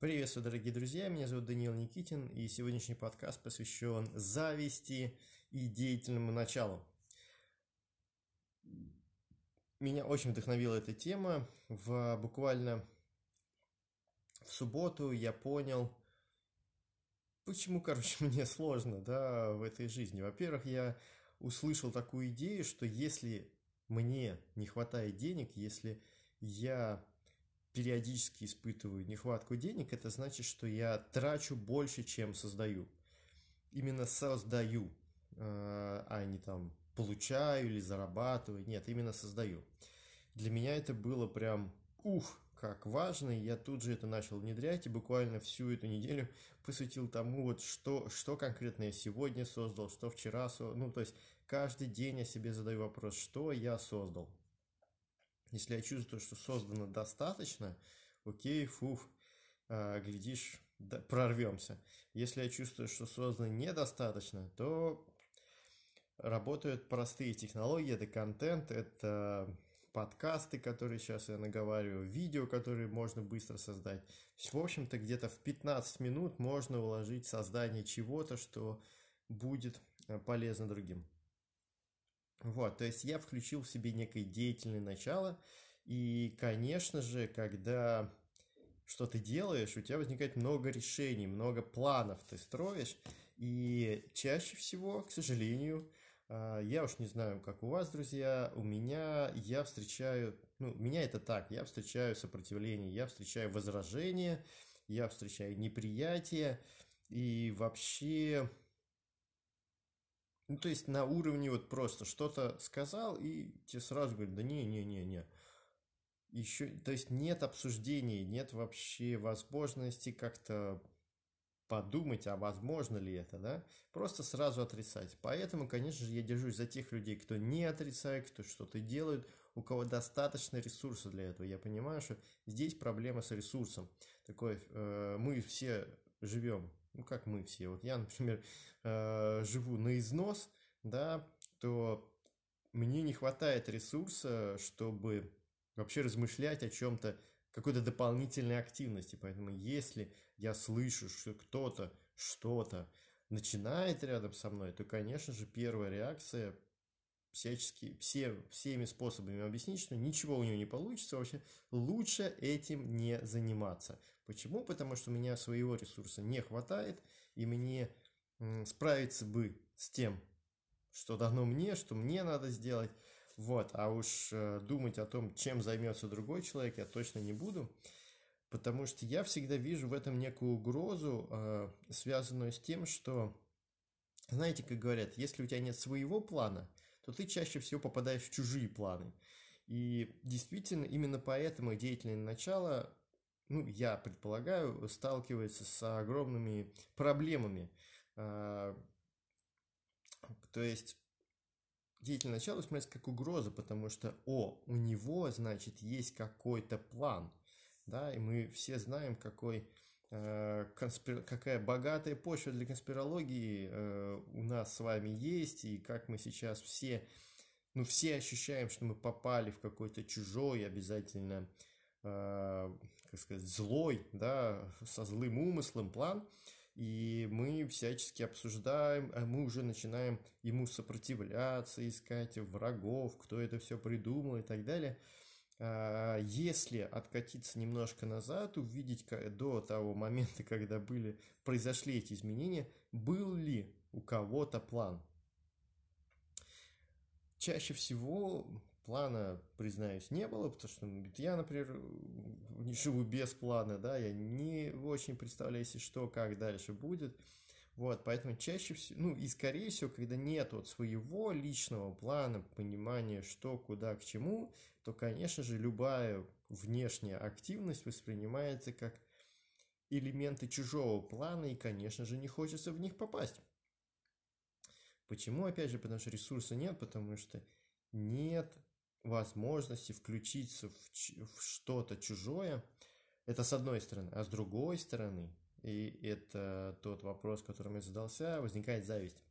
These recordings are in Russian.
Приветствую, дорогие друзья, меня зовут Даниил Никитин, и сегодняшний подкаст посвящен зависти и деятельному началу. Меня очень вдохновила эта тема. В, буквально в субботу я понял, почему, короче, мне сложно да, в этой жизни. Во-первых, я услышал такую идею, что если мне не хватает денег, если я периодически испытываю нехватку денег, это значит, что я трачу больше, чем создаю. Именно создаю, а, а не там получаю или зарабатываю. Нет, именно создаю. Для меня это было прям, ух, как важно, и я тут же это начал внедрять, и буквально всю эту неделю посвятил тому, вот что, что конкретно я сегодня создал, что вчера создал, ну, то есть каждый день я себе задаю вопрос, что я создал. Если я чувствую, что создано достаточно, окей, фуф, а, глядишь, да, прорвемся. Если я чувствую, что создано недостаточно, то работают простые технологии, это контент, это подкасты, которые сейчас я наговариваю, видео, которые можно быстро создать. в общем-то, где-то в 15 минут можно уложить создание чего-то, что будет э, полезно другим. Вот, то есть я включил в себе некое деятельное начало, и, конечно же, когда что ты делаешь, у тебя возникает много решений, много планов ты строишь, и чаще всего, к сожалению, а, я уж не знаю, как у вас, друзья, у меня я встречаю, ну, меня это так, я встречаю сопротивление, я встречаю возражение, я встречаю неприятие, и вообще, ну, то есть на уровне вот просто что-то сказал, и тебе сразу говорят, да не-не-не-не, еще, то есть нет обсуждений, нет вообще возможности как-то подумать, а возможно ли это, да, просто сразу отрицать. Поэтому, конечно же, я держусь за тех людей, кто не отрицает, кто что-то делает, у кого достаточно ресурсов для этого. Я понимаю, что здесь проблема с ресурсом. Такой, э, мы все живем, ну как мы все, вот я, например, э, живу на износ, да, то мне не хватает ресурса, чтобы вообще размышлять о чем-то какой-то дополнительной активности. Поэтому если я слышу, что кто-то что-то начинает рядом со мной, то, конечно же, первая реакция всячески, все, всеми способами объяснить, что ничего у него не получится, вообще лучше этим не заниматься. Почему? Потому что у меня своего ресурса не хватает, и мне справиться бы с тем, что дано мне, что мне надо сделать, вот, а уж э, думать о том, чем займется другой человек, я точно не буду, потому что я всегда вижу в этом некую угрозу, э, связанную с тем, что, знаете, как говорят, если у тебя нет своего плана, то ты чаще всего попадаешь в чужие планы. И действительно, именно поэтому деятельное начало, ну, я предполагаю, сталкивается с огромными проблемами. Э, то есть деятельное начало смотреть как угроза, потому что, о, у него, значит, есть какой-то план, да, и мы все знаем, какой, конспир... какая богатая почва для конспирологии э, у нас с вами есть, и как мы сейчас все, ну, все ощущаем, что мы попали в какой-то чужой, обязательно, э, как сказать, злой, да, со злым умыслом план, и мы всячески обсуждаем, а мы уже начинаем ему сопротивляться, искать врагов, кто это все придумал и так далее. А, если откатиться немножко назад, увидеть до того момента, когда были, произошли эти изменения, был ли у кого-то план. Чаще всего плана, признаюсь, не было, потому что я, например, не живу без плана, да, я не очень представляю себе, что, как дальше будет. Вот, поэтому чаще всего, ну и скорее всего, когда нет вот своего личного плана, понимания, что, куда, к чему, то, конечно же, любая внешняя активность воспринимается как элементы чужого плана, и, конечно же, не хочется в них попасть. Почему? Опять же, потому что ресурса нет, потому что нет возможности включиться в, в что-то чужое, это с одной стороны. А с другой стороны, и это тот вопрос, которым я задался, возникает зависть.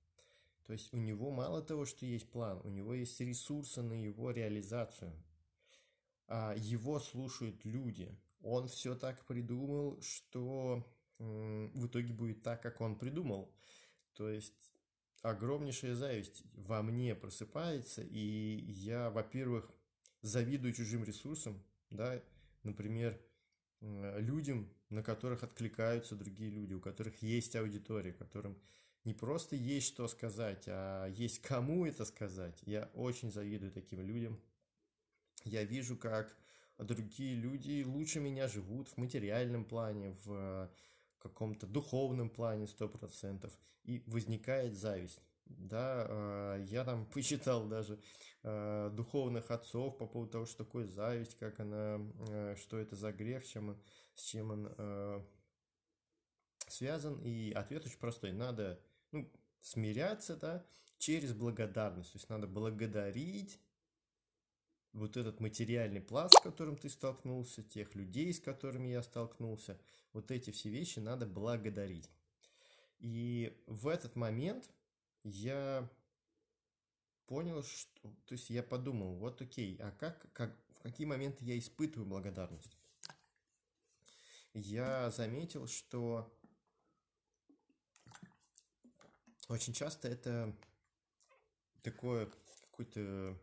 То есть у него мало того, что есть план, у него есть ресурсы на его реализацию. А его слушают люди, он все так придумал, что в итоге будет так, как он придумал. То есть огромнейшая зависть во мне просыпается, и я, во-первых, завидую чужим ресурсам, да, например, людям, на которых откликаются другие люди, у которых есть аудитория, которым не просто есть что сказать, а есть кому это сказать. Я очень завидую таким людям. Я вижу, как другие люди лучше меня живут в материальном плане, в каком-то духовном плане 100%, и возникает зависть. Да, а, я там почитал даже а, духовных отцов по поводу того, что такое зависть, как она, что это за грех, чем, с чем он связан. И ответ очень простой. Надо ну, смиряться, да, через благодарность. То есть надо благодарить вот этот материальный пласт, с которым ты столкнулся, тех людей, с которыми я столкнулся, вот эти все вещи надо благодарить. И в этот момент я понял, что... То есть я подумал, вот окей, а как, как, в какие моменты я испытываю благодарность? Я заметил, что очень часто это такое какое-то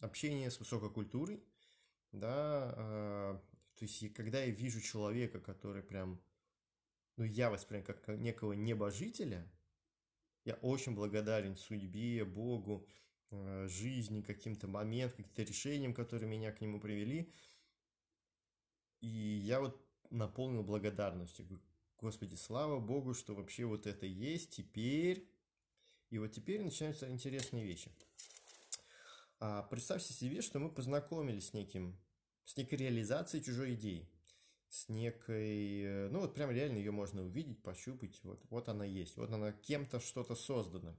общение с высокой культурой, да, а, то есть когда я вижу человека, который прям, ну, я воспринимаю как некого небожителя, я очень благодарен судьбе, Богу, а, жизни, каким-то моментам, каким-то решениям, которые меня к нему привели. И я вот наполнил благодарностью. Господи, слава Богу, что вообще вот это есть теперь. И вот теперь начинаются интересные вещи. А представьте себе, что мы познакомились с неким, с некой реализацией чужой идеи, с некой, ну вот прям реально ее можно увидеть, пощупать, вот, вот она есть, вот она кем-то что-то создана.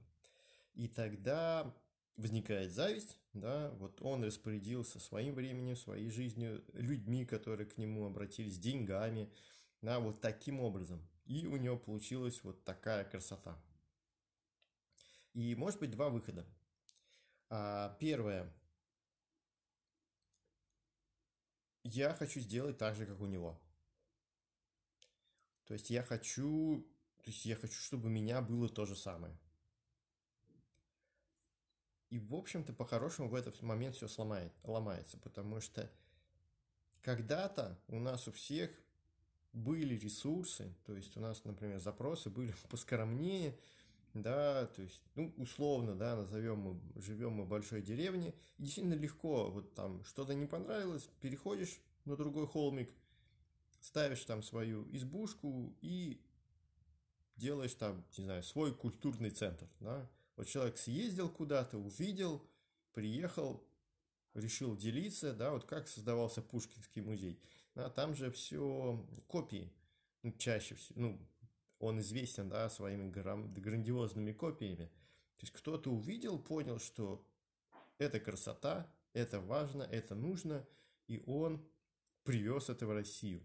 И тогда возникает зависть, да, вот он распорядился своим временем, своей жизнью, людьми, которые к нему обратились, деньгами, да, вот таким образом. И у него получилась вот такая красота. И может быть два выхода. А, первое. Я хочу сделать так же, как у него. То есть я хочу, то есть я хочу, чтобы у меня было то же самое. И, в общем-то, по-хорошему в этот момент все сломает, ломается, потому что когда-то у нас у всех были ресурсы, то есть у нас, например, запросы были поскромнее, да, то есть, ну, условно, да, назовем мы, живем мы в большой деревне, и действительно легко, вот там что-то не понравилось, переходишь на другой холмик, ставишь там свою избушку и делаешь там, не знаю, свой культурный центр, да, вот человек съездил куда-то, увидел, приехал, решил делиться, да, вот как создавался Пушкинский музей, да, там же все копии, ну, чаще всего, ну, он известен да, своими грандиозными копиями. То есть кто-то увидел, понял, что это красота, это важно, это нужно, и он привез это в Россию.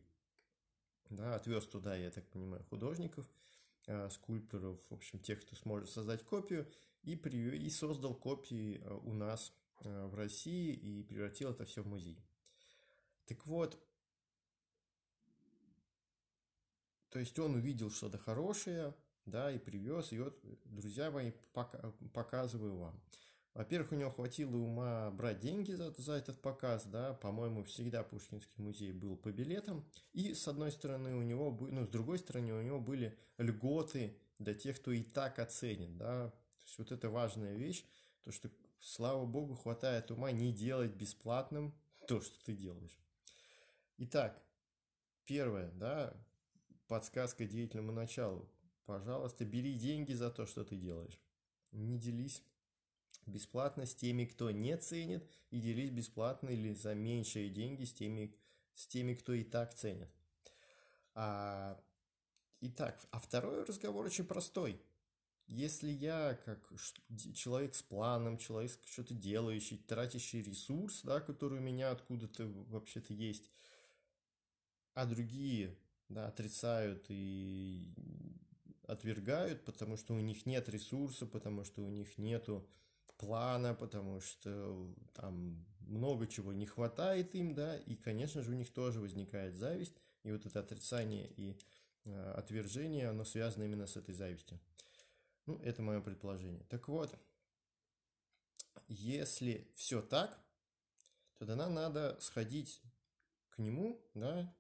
Да, отвез туда, я так понимаю, художников, скульпторов, в общем, тех, кто сможет создать копию, и, привез, и создал копии э, у нас э, в России и превратил это все в музей. Так вот, То есть он увидел что-то хорошее, да, и привез, и вот, друзья мои, показываю вам. Во-первых, у него хватило ума брать деньги за, за этот показ, да, по-моему, всегда Пушкинский музей был по билетам, и с одной стороны у него, ну, с другой стороны у него были льготы для тех, кто и так оценит, да, то есть вот это важная вещь, то, что, слава богу, хватает ума не делать бесплатным то, что ты делаешь. Итак, первое, да, подсказка деятельному началу. Пожалуйста, бери деньги за то, что ты делаешь. Не делись бесплатно с теми, кто не ценит, и делись бесплатно или за меньшие деньги с теми, с теми кто и так ценит. А, итак, а второй разговор очень простой. Если я, как человек с планом, человек что-то делающий, тратящий ресурс, да, который у меня откуда-то вообще-то есть, а другие да, отрицают и отвергают, потому что у них нет ресурса, потому что у них нету плана, потому что там много чего не хватает им, да, и, конечно же, у них тоже возникает зависть, и вот это отрицание и э, отвержение, оно связано именно с этой завистью. Ну, это мое предположение. Так вот, если все так, то тогда надо сходить к нему, да,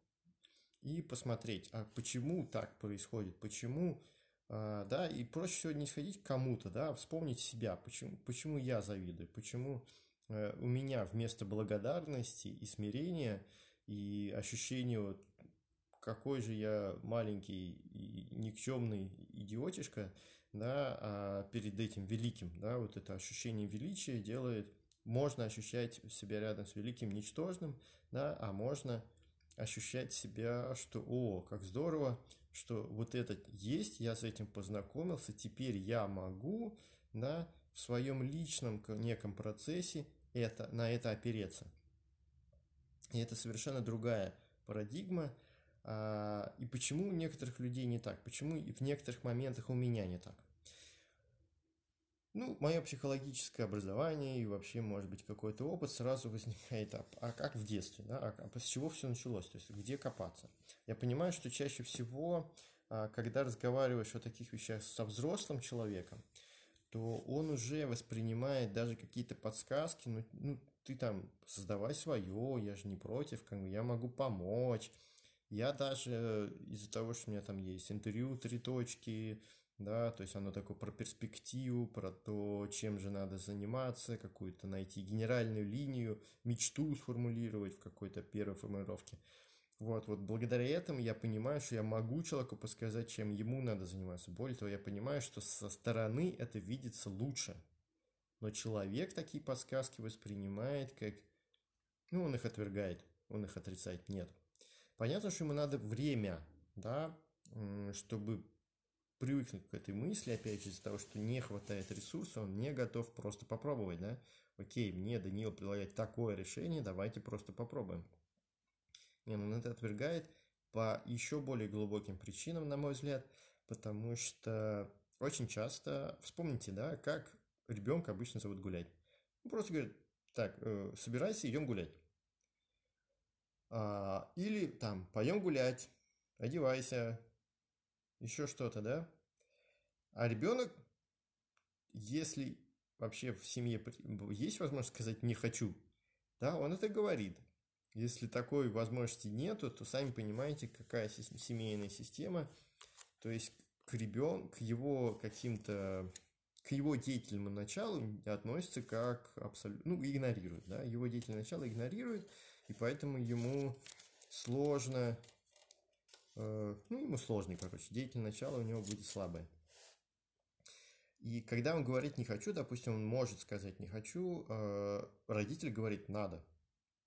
и посмотреть, а почему так происходит, почему, да, и проще всего не сходить кому-то, да, вспомнить себя, почему, почему я завидую, почему э, у меня вместо благодарности и смирения и ощущения вот какой же я маленький и никчемный идиотишка, да, а перед этим великим, да, вот это ощущение величия делает, можно ощущать себя рядом с великим ничтожным, да, а можно ощущать себя, что, о, как здорово, что вот этот есть, я с этим познакомился, теперь я могу, да, в своем личном неком процессе это, на это опереться. И это совершенно другая парадигма, а, и почему у некоторых людей не так? Почему и в некоторых моментах у меня не так? Ну, мое психологическое образование и вообще, может быть, какой-то опыт сразу возникает, а, а как в детстве, да, а, а с чего все началось, то есть где копаться. Я понимаю, что чаще всего, а, когда разговариваешь о таких вещах со взрослым человеком, то он уже воспринимает даже какие-то подсказки, ну, ну ты там создавай свое, я же не против, как бы я могу помочь, я даже из-за того, что у меня там есть интервью, три точки, да, то есть оно такое про перспективу, про то, чем же надо заниматься, какую-то найти генеральную линию, мечту сформулировать в какой-то первой формулировке. Вот, вот благодаря этому я понимаю, что я могу человеку подсказать, чем ему надо заниматься. Более того, я понимаю, что со стороны это видится лучше. Но человек такие подсказки воспринимает как... Ну, он их отвергает, он их отрицает. Нет. Понятно, что ему надо время, да, чтобы привыкнуть к этой мысли, опять же, из-за того, что не хватает ресурса, он не готов просто попробовать, да. Окей, мне, Даниил, предлагает такое решение, давайте просто попробуем. Не, он это отвергает по еще более глубоким причинам, на мой взгляд, потому что очень часто, вспомните, да, как ребенка обычно зовут гулять. Он просто говорит, так, э, собирайся, идем гулять. А, или там, пойдем гулять, одевайся, еще что-то, да? А ребенок, если вообще в семье есть возможность сказать «не хочу», да, он это говорит. Если такой возможности нету, то сами понимаете, какая семейная система. То есть к ребенку, к его каким-то, к его деятельному началу относится как абсолютно, ну, игнорирует, да, его деятельное начало игнорирует, и поэтому ему сложно, ну, ему сложный, короче, деятельное начало у него будет слабое. И когда он говорит «не хочу», допустим, он может сказать «не хочу», э, родитель говорит «надо».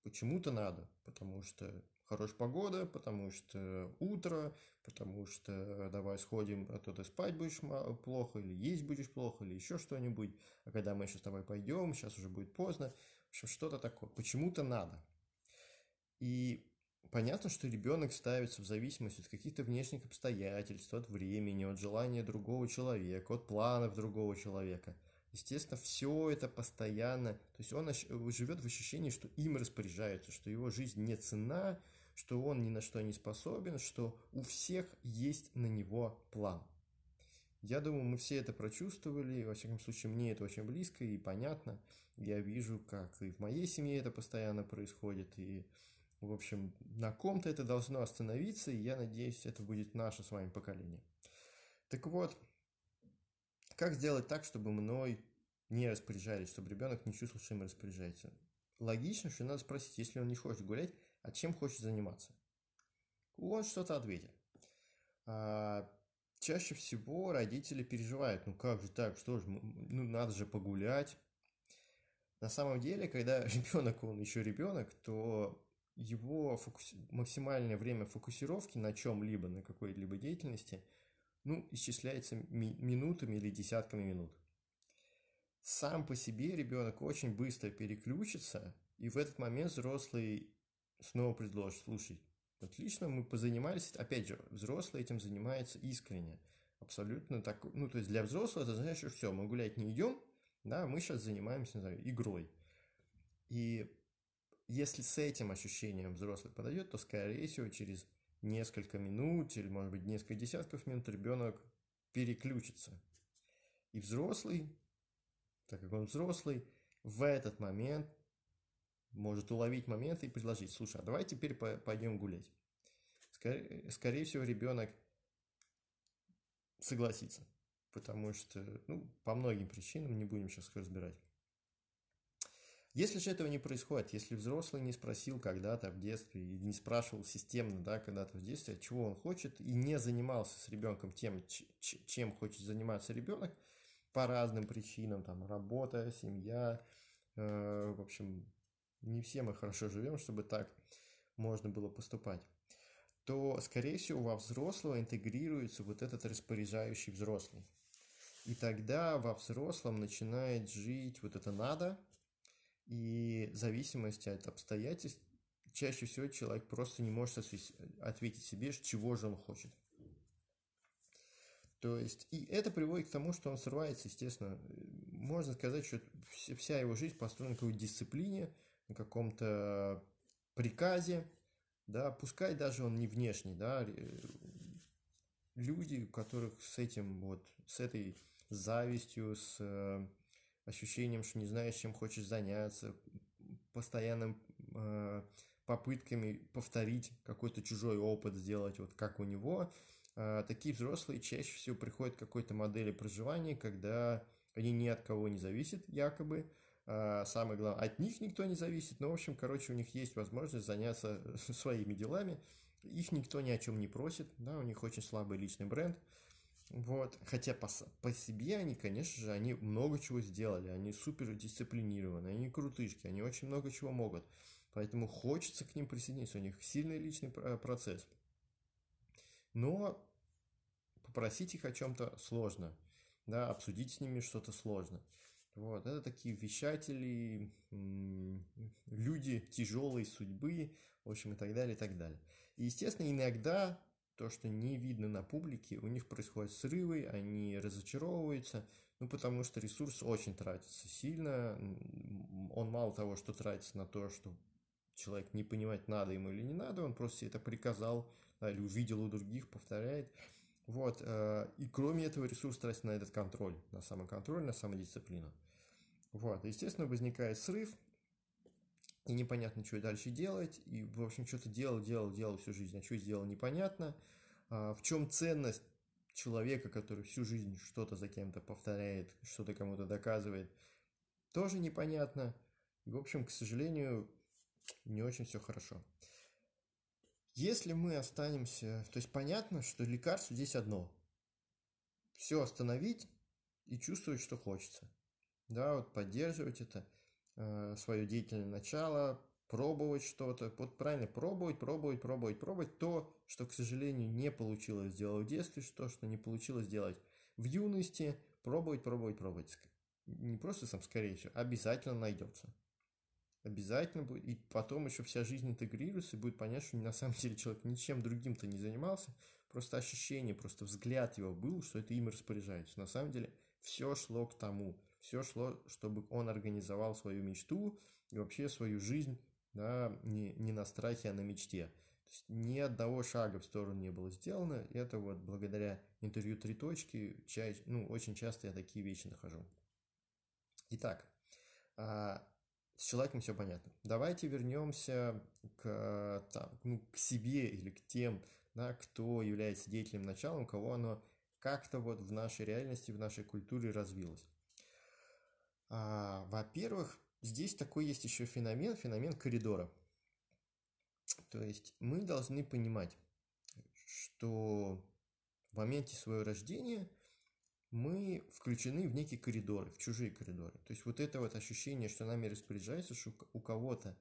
Почему-то надо, потому что хорошая погода, потому что утро, потому что давай сходим, а то ты спать будешь плохо, или есть будешь плохо, или еще что-нибудь, а когда мы еще с тобой пойдем, сейчас уже будет поздно, в общем, что-то такое. Почему-то надо. И понятно, что ребенок ставится в зависимости от каких-то внешних обстоятельств, от времени, от желания другого человека, от планов другого человека. Естественно, все это постоянно, то есть он живет в ощущении, что им распоряжаются, что его жизнь не цена, что он ни на что не способен, что у всех есть на него план. Я думаю, мы все это прочувствовали, во всяком случае, мне это очень близко и понятно. Я вижу, как и в моей семье это постоянно происходит, и в общем, на ком-то это должно остановиться, и я надеюсь, это будет наше с вами поколение. Так вот, как сделать так, чтобы мной не распоряжались, чтобы ребенок не чувствовал, что им распоряжается? Логично, что надо спросить, если он не хочет гулять, а чем хочет заниматься? Он что-то ответит. А, чаще всего родители переживают, ну как же так, что же, ну надо же погулять. На самом деле, когда ребенок, он еще ребенок, то его фокус... максимальное время фокусировки на чем-либо, на какой-либо деятельности, ну, исчисляется ми- минутами или десятками минут. Сам по себе ребенок очень быстро переключится, и в этот момент взрослый снова предложит, слушай, отлично, мы позанимались, опять же, взрослый этим занимается искренне, абсолютно так, ну, то есть для взрослого это значит, что все, мы гулять не идем, Да, мы сейчас занимаемся, не знаю, игрой. И если с этим ощущением взрослый подойдет, то, скорее всего, через несколько минут или, может быть, несколько десятков минут ребенок переключится. И взрослый, так как он взрослый, в этот момент может уловить момент и предложить, слушай, а давай теперь пойдем гулять. Скорее, скорее всего, ребенок согласится, потому что, ну, по многим причинам, не будем сейчас разбирать. Если же этого не происходит, если взрослый не спросил когда-то в детстве и не спрашивал системно, да, когда-то в детстве, чего он хочет, и не занимался с ребенком тем, чем хочет заниматься ребенок, по разным причинам, там, работа, семья, э, в общем, не все мы хорошо живем, чтобы так можно было поступать, то, скорее всего, во взрослого интегрируется вот этот распоряжающий взрослый. И тогда во взрослом начинает жить вот это «надо», и в зависимости от обстоятельств чаще всего человек просто не может ответить себе, чего же он хочет. То есть, и это приводит к тому, что он срывается, естественно. Можно сказать, что вся его жизнь построена на какой-то дисциплине, на каком-то приказе, да, пускай даже он не внешний, да, люди, у которых с этим вот, с этой завистью, с э, ощущением, что не знаешь, чем хочешь заняться, постоянным э, попытками повторить какой-то чужой опыт, сделать вот как у него. Э, такие взрослые чаще всего приходят к какой-то модели проживания, когда они ни от кого не зависят, якобы. Э, самое главное, от них никто не зависит. Но, в общем, короче, у них есть возможность заняться своими делами. Их никто ни о чем не просит, да, у них очень слабый личный бренд – вот, хотя по, по себе они, конечно же, они много чего сделали, они супер дисциплинированы, они крутышки, они очень много чего могут. Поэтому хочется к ним присоединиться, у них сильный личный процесс. Но попросить их о чем-то сложно, да, обсудить с ними что-то сложно. Вот, это такие вещатели, люди тяжелой судьбы, в общем, и так далее, и так далее. И, естественно, иногда то, что не видно на публике, у них происходят срывы, они разочаровываются, ну, потому что ресурс очень тратится сильно, он мало того, что тратится на то, что человек не понимает, надо ему или не надо, он просто это приказал, да, или увидел у других, повторяет, вот, э, и кроме этого ресурс тратится на этот контроль, на самоконтроль, на самодисциплину. Вот, естественно, возникает срыв, и непонятно, что дальше делать, и, в общем, что-то делал, делал, делал всю жизнь, а что сделал, непонятно. А в чем ценность человека, который всю жизнь что-то за кем-то повторяет, что-то кому-то доказывает, тоже непонятно. И, в общем, к сожалению, не очень все хорошо. Если мы останемся... То есть понятно, что лекарство здесь одно. Все остановить и чувствовать, что хочется. Да, вот поддерживать это – свое деятельное начало, пробовать что-то, вот правильно, пробовать, пробовать, пробовать, пробовать то, что, к сожалению, не получилось сделать в детстве, что, что не получилось сделать в юности, пробовать, пробовать, пробовать. Не просто сам, скорее всего, обязательно найдется. Обязательно будет. И потом еще вся жизнь интегрируется, и будет понятно, что на самом деле человек ничем другим-то не занимался, просто ощущение, просто взгляд его был, что это им распоряжается. На самом деле все шло к тому, все шло, чтобы он организовал свою мечту и вообще свою жизнь да, не, не на страхе, а на мечте. То есть ни одного шага в сторону не было сделано. Это вот благодаря интервью «Три точки» чаще, ну, очень часто я такие вещи нахожу. Итак, а, с человеком все понятно. Давайте вернемся к, там, ну, к себе или к тем, да, кто является деятелем началом, кого оно как-то вот в нашей реальности, в нашей культуре развилось. А, во-первых, здесь такой есть еще феномен, феномен коридора. То есть мы должны понимать, что в моменте своего рождения мы включены в некие коридоры, в чужие коридоры. То есть вот это вот ощущение, что нами распоряжается, что у кого-то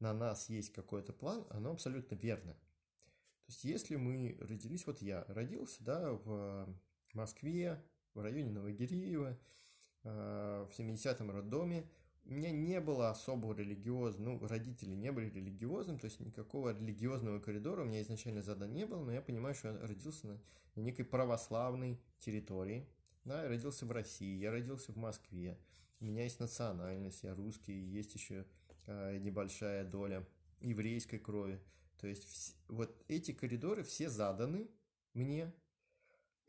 на нас есть какой-то план, оно абсолютно верно. То есть если мы родились, вот я родился, да, в Москве, в районе Новогиреева, Э, в 70-м роддоме. У меня не было особого религиозного, ну, родители не были религиозным, то есть никакого религиозного коридора у меня изначально задан не было, но я понимаю, что я родился на некой православной территории, да, я родился в России, я родился в Москве, у меня есть национальность, я русский, есть еще э, небольшая доля еврейской крови. То есть вс- вот эти коридоры все заданы мне,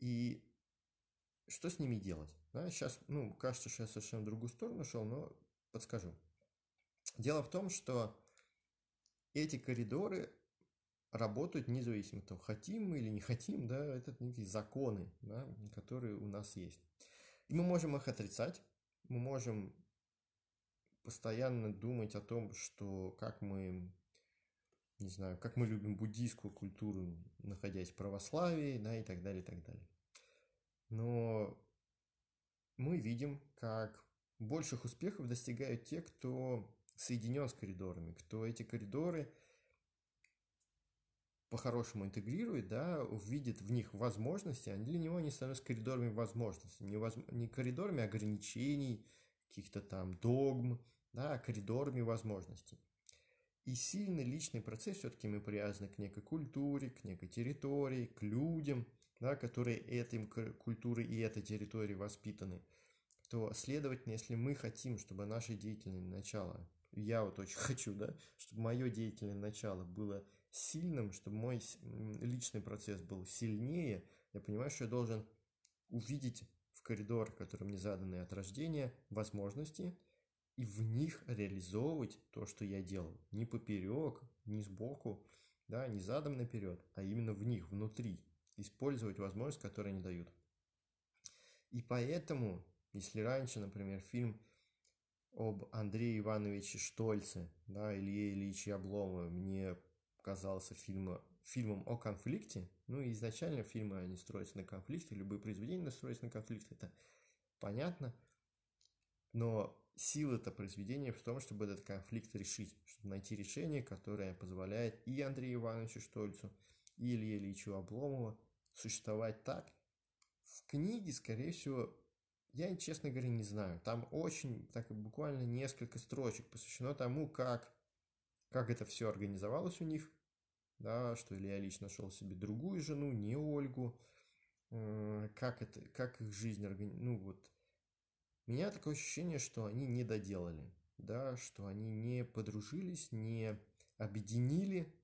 и что с ними делать? Да, сейчас, ну, кажется, что я совершенно в другую сторону шел, но подскажу. Дело в том, что эти коридоры работают независимо от того, хотим мы или не хотим, да, это некие законы, да, которые у нас есть. И мы можем их отрицать, мы можем постоянно думать о том, что как мы, не знаю, как мы любим буддийскую культуру, находясь в православии, да, и так далее, и так далее. Но мы видим, как больших успехов достигают те, кто соединен с коридорами, кто эти коридоры по-хорошему интегрирует, да, увидит в них возможности, они для него не становятся коридорами возможностей, не, воз... не коридорами ограничений, каких-то там догм, да, а коридорами возможностей. И сильный личный процесс все-таки мы привязаны к некой культуре, к некой территории, к людям, да, которые этой культурой и этой территорией воспитаны, то, следовательно, если мы хотим, чтобы наше деятельное начало, я вот очень хочу, да, чтобы мое деятельное начало было сильным, чтобы мой личный процесс был сильнее, я понимаю, что я должен увидеть в коридор, который мне заданы от рождения, возможности, и в них реализовывать то, что я делал. Не поперек, не сбоку, да, не задом наперед, а именно в них, внутри. Использовать возможность, которую они дают. И поэтому, если раньше, например, фильм об Андрее Ивановиче Штольце, да, Илье Ильиче Обломове мне казался фильм, фильмом о конфликте, ну и изначально фильмы, они строятся на конфликте, любые произведения строятся на конфликте, это понятно, но сила это произведения в том, чтобы этот конфликт решить, чтобы найти решение, которое позволяет и Андрею Ивановичу Штольцу, и Илье Ильичу Обломову существовать так. В книге, скорее всего, я, честно говоря, не знаю. Там очень, так буквально несколько строчек посвящено тому, как, как это все организовалось у них, да, что Илья Ильич нашел себе другую жену, не Ольгу, э, как, это, как их жизнь организовалась, ну вот, у меня такое ощущение, что они не доделали, да, что они не подружились, не объединили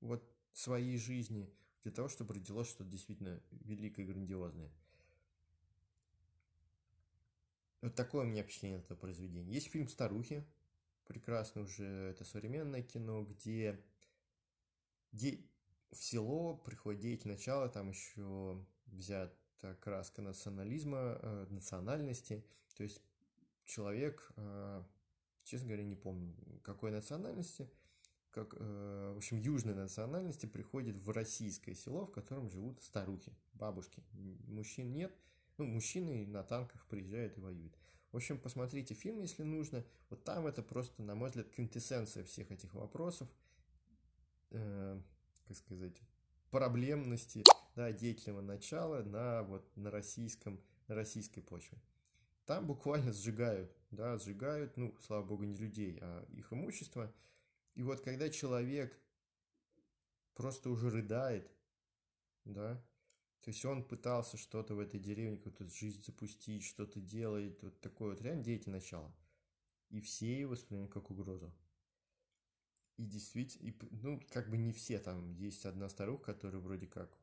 вот своей жизни для того, чтобы родилось что-то действительно великое и грандиозное. Вот такое у меня впечатление от этого произведения. Есть фильм «Старухи», прекрасно уже, это современное кино, где де... в село приходит деятель начала, там еще взят это краска национализма, э, национальности. То есть человек, э, честно говоря, не помню, какой национальности, как, э, в общем, южной национальности приходит в российское село, в котором живут старухи, бабушки. Мужчин нет. Ну, мужчины на танках приезжают и воюют. В общем, посмотрите фильм, если нужно. Вот там это просто, на мой взгляд, квинтэссенция всех этих вопросов. Э, как сказать, проблемности да, деятельного начала на, вот, на, российском, на российской почве. Там буквально сжигают, да, сжигают, ну, слава богу, не людей, а их имущество. И вот когда человек просто уже рыдает, да, то есть он пытался что-то в этой деревне, какую-то жизнь запустить, что-то делает, вот такое вот реально деятельное начало. И все его воспринимают как угрозу. И действительно, и, ну, как бы не все, там есть одна старуха, которая вроде как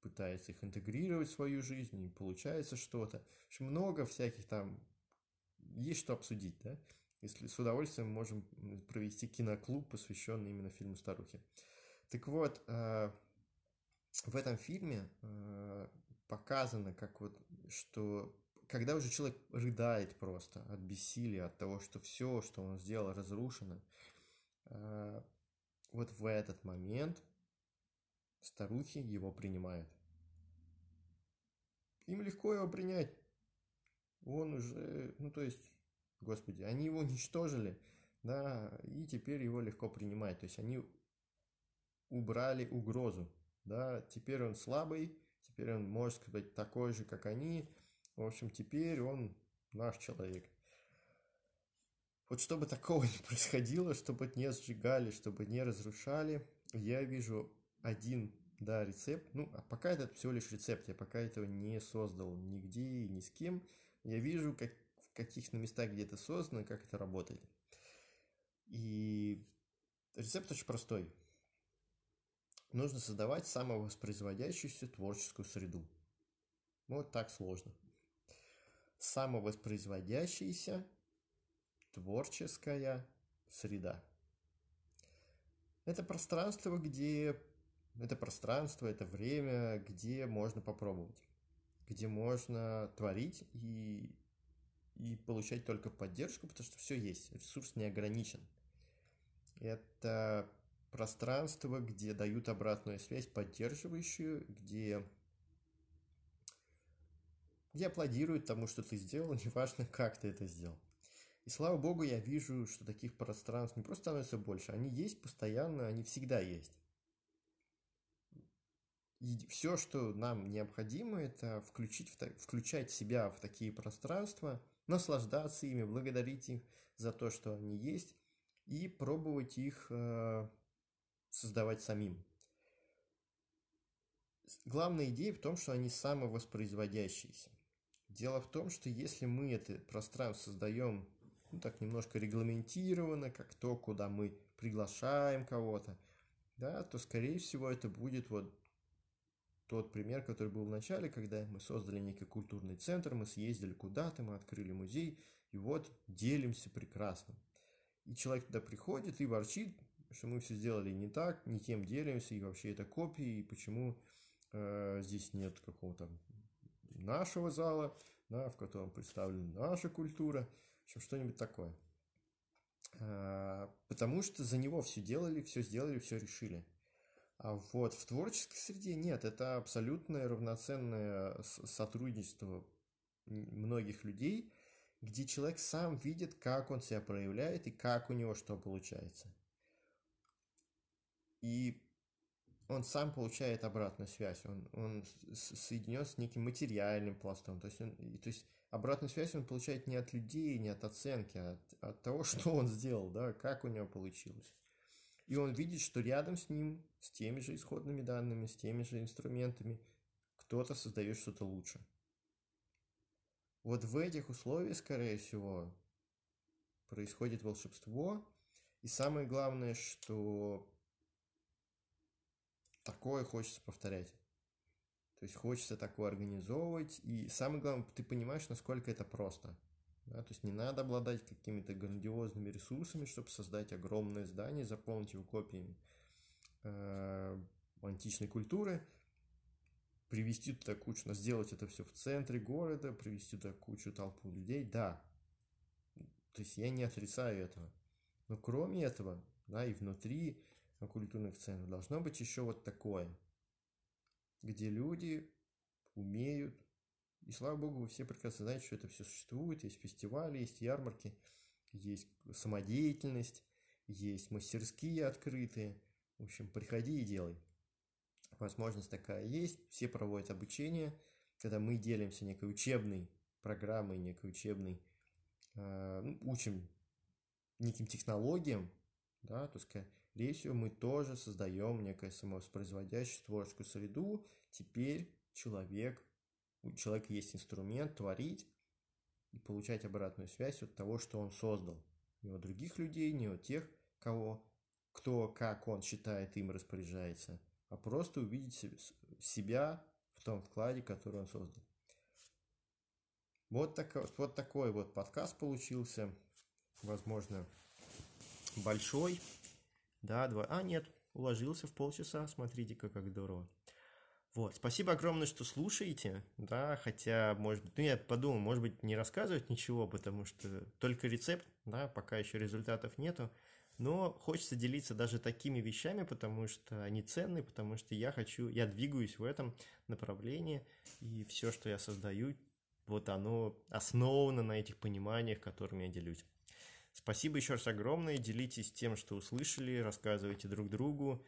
пытается их интегрировать в свою жизнь, и получается что-то. Много всяких там, есть что обсудить, да? Если с удовольствием можем провести киноклуб, посвященный именно фильму «Старухи». Так вот, э, в этом фильме э, показано, как вот, что когда уже человек рыдает просто от бессилия, от того, что все, что он сделал, разрушено, Э, вот в этот момент старухи его принимают. Им легко его принять. Он уже, ну то есть, господи, они его уничтожили, да, и теперь его легко принимать. То есть они убрали угрозу, да, теперь он слабый, теперь он, может сказать, такой же, как они. В общем, теперь он наш человек. Вот чтобы такого не происходило, чтобы не сжигали, чтобы не разрушали, я вижу один, да, рецепт. Ну, а пока это всего лишь рецепт, я пока этого не создал нигде и ни с кем. Я вижу, как, в каких-то местах, где это создано, как это работает. И рецепт очень простой. Нужно создавать самовоспроизводящуюся творческую среду. Вот так сложно. Самовоспроизводящаяся творческая среда. Это пространство, где... Это пространство, это время, где можно попробовать. Где можно творить и, и получать только поддержку, потому что все есть. Ресурс не ограничен. Это пространство, где дают обратную связь, поддерживающую, где, где аплодируют тому, что ты сделал, неважно, как ты это сделал. И слава богу, я вижу, что таких пространств не просто становится больше, они есть постоянно, они всегда есть. И все, что нам необходимо, это включить, включать себя в такие пространства, наслаждаться ими, благодарить их за то, что они есть, и пробовать их э, создавать самим. Главная идея в том, что они самовоспроизводящиеся. Дело в том, что если мы это пространство создаем ну, так немножко регламентированно, как то, куда мы приглашаем кого-то, да, то, скорее всего, это будет вот тот пример, который был в начале, когда мы создали некий культурный центр, мы съездили куда-то, мы открыли музей, и вот делимся прекрасно. И человек туда приходит и ворчит, что мы все сделали не так, не тем делимся, и вообще это копии, и почему э, здесь нет какого-то нашего зала, да, в котором представлена наша культура – в общем, что-нибудь такое. А, потому что за него все делали, все сделали, все решили. А вот в творческой среде нет, это абсолютное равноценное сотрудничество многих людей, где человек сам видит, как он себя проявляет и как у него что получается. И он сам получает обратную связь, он, он соединен с неким материальным пластом, то есть, он, то есть обратную связь он получает не от людей, не от оценки, а от, от того, что он сделал, да, как у него получилось. И он видит, что рядом с ним, с теми же исходными данными, с теми же инструментами, кто-то создает что-то лучше. Вот в этих условиях, скорее всего, происходит волшебство. И самое главное, что такое хочется повторять. То есть хочется такое организовывать. И самое главное, ты понимаешь, насколько это просто. Да? То есть не надо обладать какими-то грандиозными ресурсами, чтобы создать огромное здание, заполнить его копиями э, античной культуры, привести туда кучу, сделать это все в центре города, привести туда кучу толпу людей. Да, то есть я не отрицаю этого. Но кроме этого, да, и внутри культурных центров должно быть еще вот такое – где люди умеют, и слава богу, все прекрасно знаете, что это все существует, есть фестивали, есть ярмарки, есть самодеятельность, есть мастерские открытые. В общем, приходи и делай. Возможность такая есть, все проводят обучение, когда мы делимся некой учебной программой, некой учебной, э, ну, учим неким технологиям, да, то есть Лесию мы тоже создаем некое самовоспроизводящую творческую среду. Теперь человек, у человека есть инструмент творить и получать обратную связь от того, что он создал. Не от других людей, не от тех, кого, кто, как он считает, им распоряжается, а просто увидеть себя в том вкладе, который он создал. Вот, так, вот такой вот подкаст получился. Возможно, большой. Да, два. А, нет, уложился в полчаса. Смотрите-ка, как здорово. Вот, спасибо огромное, что слушаете, да, хотя, может быть, ну, я подумал, может быть, не рассказывать ничего, потому что только рецепт, да, пока еще результатов нету, но хочется делиться даже такими вещами, потому что они ценны, потому что я хочу, я двигаюсь в этом направлении, и все, что я создаю, вот оно основано на этих пониманиях, которыми я делюсь. Спасибо еще раз огромное. Делитесь тем, что услышали, рассказывайте друг другу.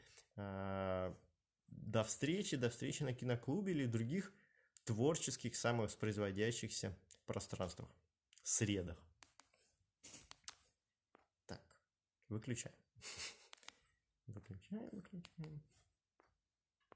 До встречи, до встречи на киноклубе или других творческих, самовоспроизводящихся пространствах, средах. Так, выключаем. Выключаем, выключаем.